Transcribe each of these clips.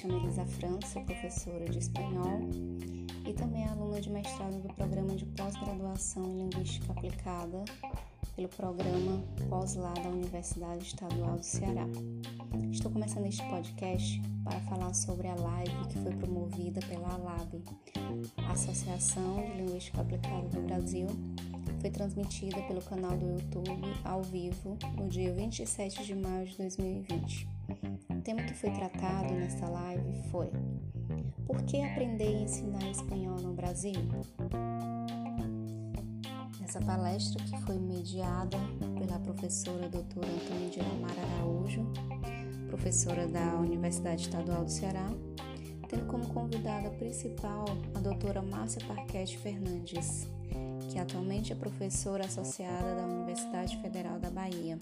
chamo Elisa França, professora de espanhol e também aluna de mestrado do programa de pós-graduação em Linguística Aplicada pelo programa Pós-Lá da Universidade Estadual do Ceará. Estou começando este podcast para falar sobre a live que foi promovida pela ALAB, Associação de Linguística Aplicada do Brasil. Foi transmitida pelo canal do YouTube ao vivo no dia 27 de maio de 2020. Foi tratado nesta live foi Por que aprender e ensinar espanhol no Brasil? Essa palestra que foi mediada pela professora doutora Antônia de Amar Araújo, professora da Universidade Estadual do Ceará, tendo como convidada principal a doutora Márcia Parquete Fernandes, que atualmente é professora associada da Universidade Federal da Bahia.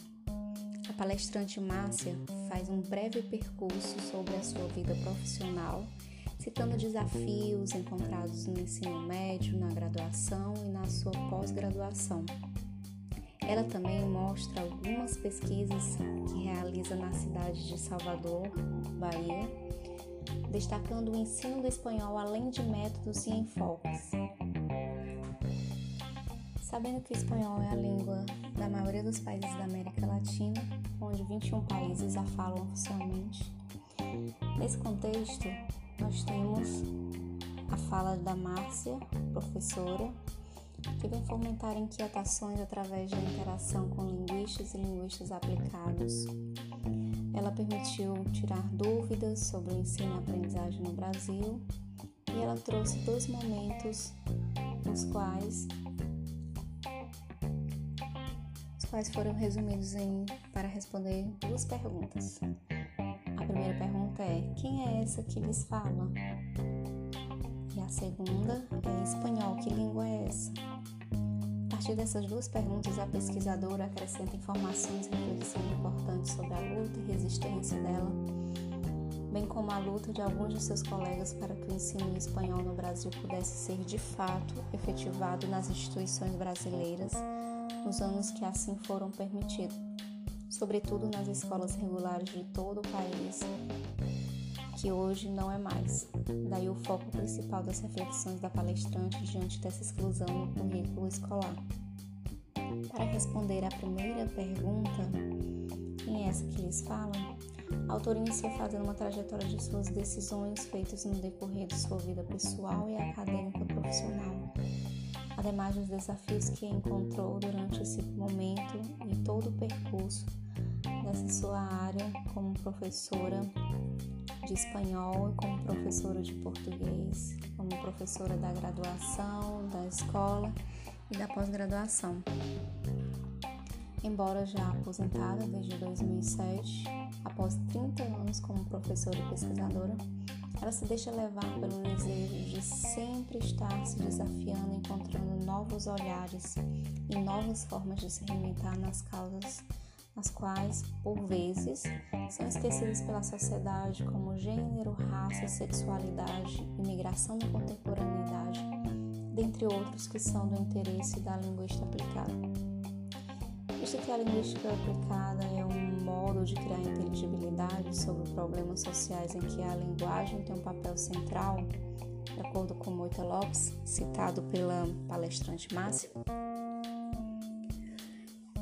A palestrante Márcia faz um breve percurso sobre a sua vida profissional, citando desafios encontrados no ensino médio, na graduação e na sua pós-graduação. Ela também mostra algumas pesquisas que realiza na cidade de Salvador, Bahia, destacando o ensino do espanhol além de métodos e enfoques. Sabendo que o espanhol é a língua maioria dos países da América Latina, onde 21 países a falam oficialmente, nesse contexto, nós temos a fala da Márcia, professora, que vem fomentar inquietações através da interação com linguistas e linguistas aplicados. Ela permitiu tirar dúvidas sobre o ensino e aprendizagem no Brasil e ela trouxe dois momentos nos quais quais foram resumidos em para responder duas perguntas. A primeira pergunta é: quem é essa que lhes fala? E a segunda é: espanhol, que língua é essa? A partir dessas duas perguntas, a pesquisadora acrescenta informações e reflexões importantes sobre a luta e resistência dela, bem como a luta de alguns de seus colegas para que o ensino espanhol no Brasil pudesse ser de fato efetivado nas instituições brasileiras nos anos que assim foram permitidos, sobretudo nas escolas regulares de todo o país, que hoje não é mais. Daí o foco principal das reflexões da palestrante diante dessa exclusão no currículo escolar. Para responder à primeira pergunta, quem é essa que lhes fala? A autora inicia fazendo uma trajetória de suas decisões feitas no decorrer de sua vida pessoal e acadêmica profissional ademais dos desafios que encontrou durante esse momento e todo o percurso dessa sua área como professora de espanhol e como professora de português, como professora da graduação, da escola e da pós-graduação. Embora já aposentada desde 2007, após 30 anos como professora e pesquisadora, ela se deixa levar pelo desejo de sempre estar se desafiando, encontrando novos olhares e novas formas de se reinventar nas causas as quais, por vezes, são esquecidas pela sociedade como gênero, raça, sexualidade, imigração da contemporaneidade, dentre outros que são do interesse da linguística aplicada. Que a linguística aplicada é um modo de criar inteligibilidade sobre problemas sociais em que a linguagem tem um papel central, de acordo com Moita Lopes, citado pela palestrante Márcia,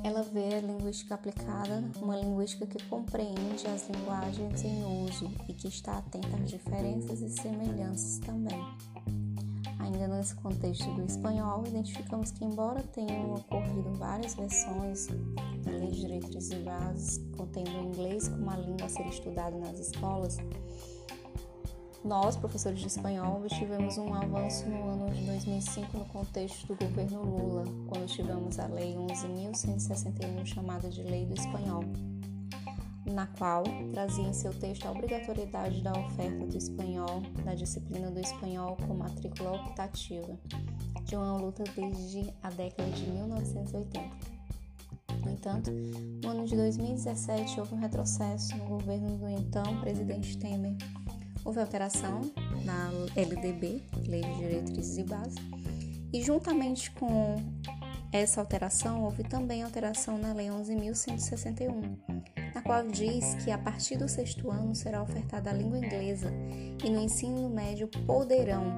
ela vê a linguística aplicada uma linguística que compreende as linguagens em uso e que está atenta às diferenças e semelhanças também. Ainda nesse contexto do espanhol, identificamos que, embora tenham ocorrido várias versões da Lei de Diretrizes e Bases, contendo o inglês como a língua a ser estudada nas escolas, nós, professores de espanhol, tivemos um avanço no ano de 2005 no contexto do governo Lula, quando tivemos a Lei 11.161, chamada de Lei do Espanhol na qual trazia em seu texto a obrigatoriedade da oferta do espanhol, da disciplina do espanhol com matrícula optativa, de uma luta desde a década de 1980. No entanto, no ano de 2017 houve um retrocesso no governo do então presidente Temer. Houve alteração na LDB, Lei de Diretrizes e Bases, e juntamente com essa alteração houve também alteração na Lei 11.161 qual diz que a partir do sexto ano será ofertada a língua inglesa e no ensino médio poderão,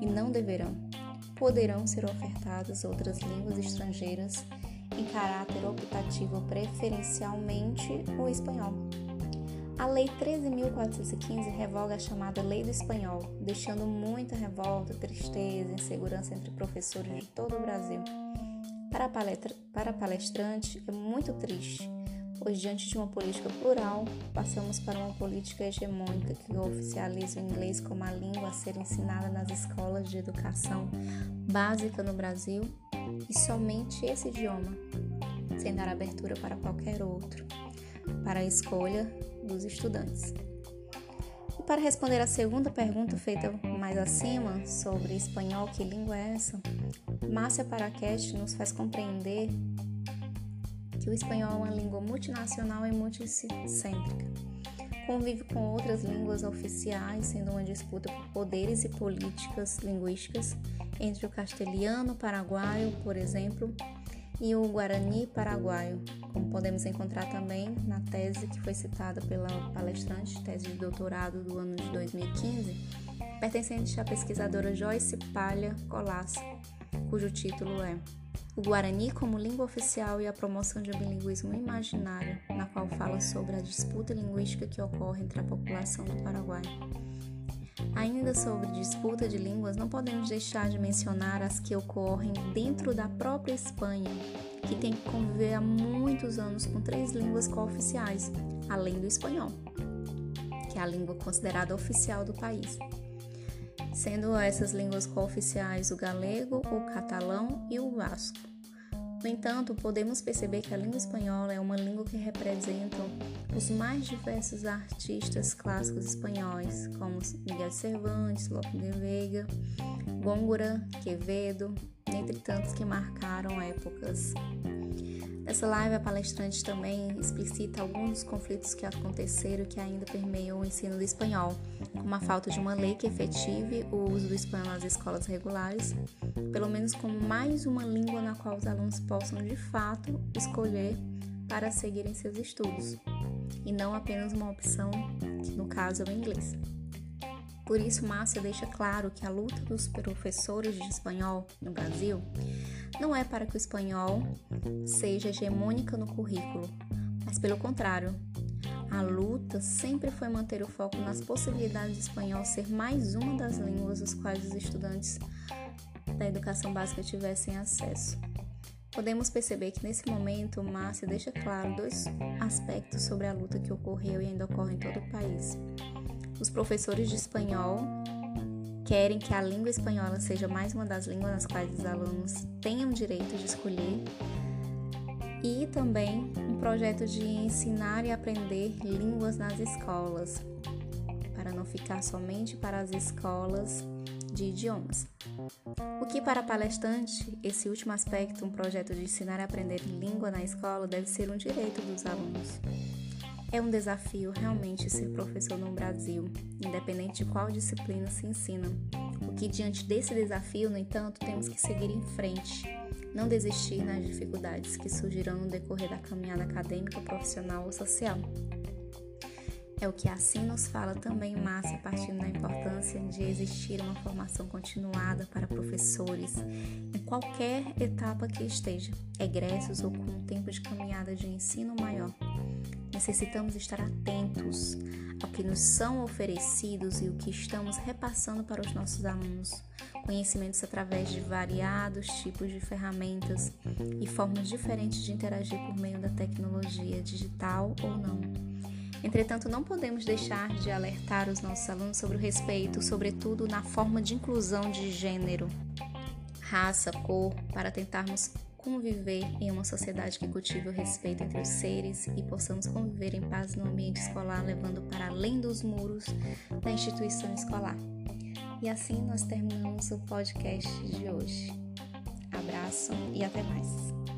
e não deverão, poderão ser ofertadas outras línguas estrangeiras em caráter optativo preferencialmente o espanhol. A Lei 13.415 revoga a chamada Lei do Espanhol, deixando muita revolta, tristeza e insegurança entre professores de todo o Brasil. Para, palestra, para palestrante, é muito triste, pois diante de uma política plural, passamos para uma política hegemônica que oficializa o inglês como a língua a ser ensinada nas escolas de educação básica no Brasil e somente esse idioma, sem dar abertura para qualquer outro, para a escolha dos estudantes. E para responder a segunda pergunta feita mais acima sobre espanhol, que língua é essa? Márcia Paraquete nos faz compreender que o espanhol é uma língua multinacional e multicêntrica. Convive com outras línguas oficiais, sendo uma disputa por poderes e políticas linguísticas entre o castelhano paraguaio, por exemplo, e o Guarani paraguaio, como podemos encontrar também na tese que foi citada pela palestrante, tese de doutorado do ano de 2015, pertencente à pesquisadora Joyce Palha Colasso, cujo título é O Guarani como língua oficial e a promoção de um bilinguismo imaginário, na qual fala sobre a disputa linguística que ocorre entre a população do Paraguai. Ainda sobre disputa de línguas, não podemos deixar de mencionar as que ocorrem dentro da própria Espanha, que tem que conviver há muitos anos com três línguas cooficiais, além do espanhol, que é a língua considerada oficial do país. Sendo essas línguas cooficiais o galego, o catalão e o vasco. No entanto, podemos perceber que a língua espanhola é uma língua que representa os mais diversos artistas clássicos espanhóis, como Miguel Cervantes, Lope de Vega, Góngora, Quevedo, entre tantos que marcaram épocas. Nessa live, a palestrante também explicita alguns dos conflitos que aconteceram e que ainda permeiam o ensino do espanhol, como a falta de uma lei que efetive o uso do espanhol nas escolas regulares, pelo menos como mais uma língua na qual os alunos possam de fato escolher para seguirem seus estudos, e não apenas uma opção, que no caso é o inglês. Por isso, Márcia deixa claro que a luta dos professores de espanhol no Brasil não é para que o espanhol seja hegemônica no currículo, mas pelo contrário, a luta sempre foi manter o foco nas possibilidades do espanhol ser mais uma das línguas às quais os estudantes da educação básica tivessem acesso. Podemos perceber que nesse momento Márcia deixa claro dois aspectos sobre a luta que ocorreu e ainda ocorre em todo o país. Os professores de espanhol querem que a língua espanhola seja mais uma das línguas nas quais os alunos tenham direito de escolher e também um projeto de ensinar e aprender línguas nas escolas, para não ficar somente para as escolas de idiomas. O que para palestrante, esse último aspecto, um projeto de ensinar e aprender língua na escola, deve ser um direito dos alunos. É um desafio realmente ser professor no Brasil, independente de qual disciplina se ensina. O que diante desse desafio, no entanto, temos que seguir em frente, não desistir nas dificuldades que surgirão no decorrer da caminhada acadêmica, profissional ou social. É o que assim nos fala também Márcia, partindo da importância de existir uma formação continuada para professores em qualquer etapa que esteja, egressos ou com um tempo de caminhada de ensino maior. Necessitamos estar atentos ao que nos são oferecidos e o que estamos repassando para os nossos alunos. Conhecimentos através de variados tipos de ferramentas e formas diferentes de interagir por meio da tecnologia, digital ou não. Entretanto, não podemos deixar de alertar os nossos alunos sobre o respeito, sobretudo na forma de inclusão de gênero, raça, cor, para tentarmos conviver em uma sociedade que cultive o respeito entre os seres e possamos conviver em paz no ambiente escolar, levando para além dos muros da instituição escolar. E assim nós terminamos o podcast de hoje. Abraço e até mais.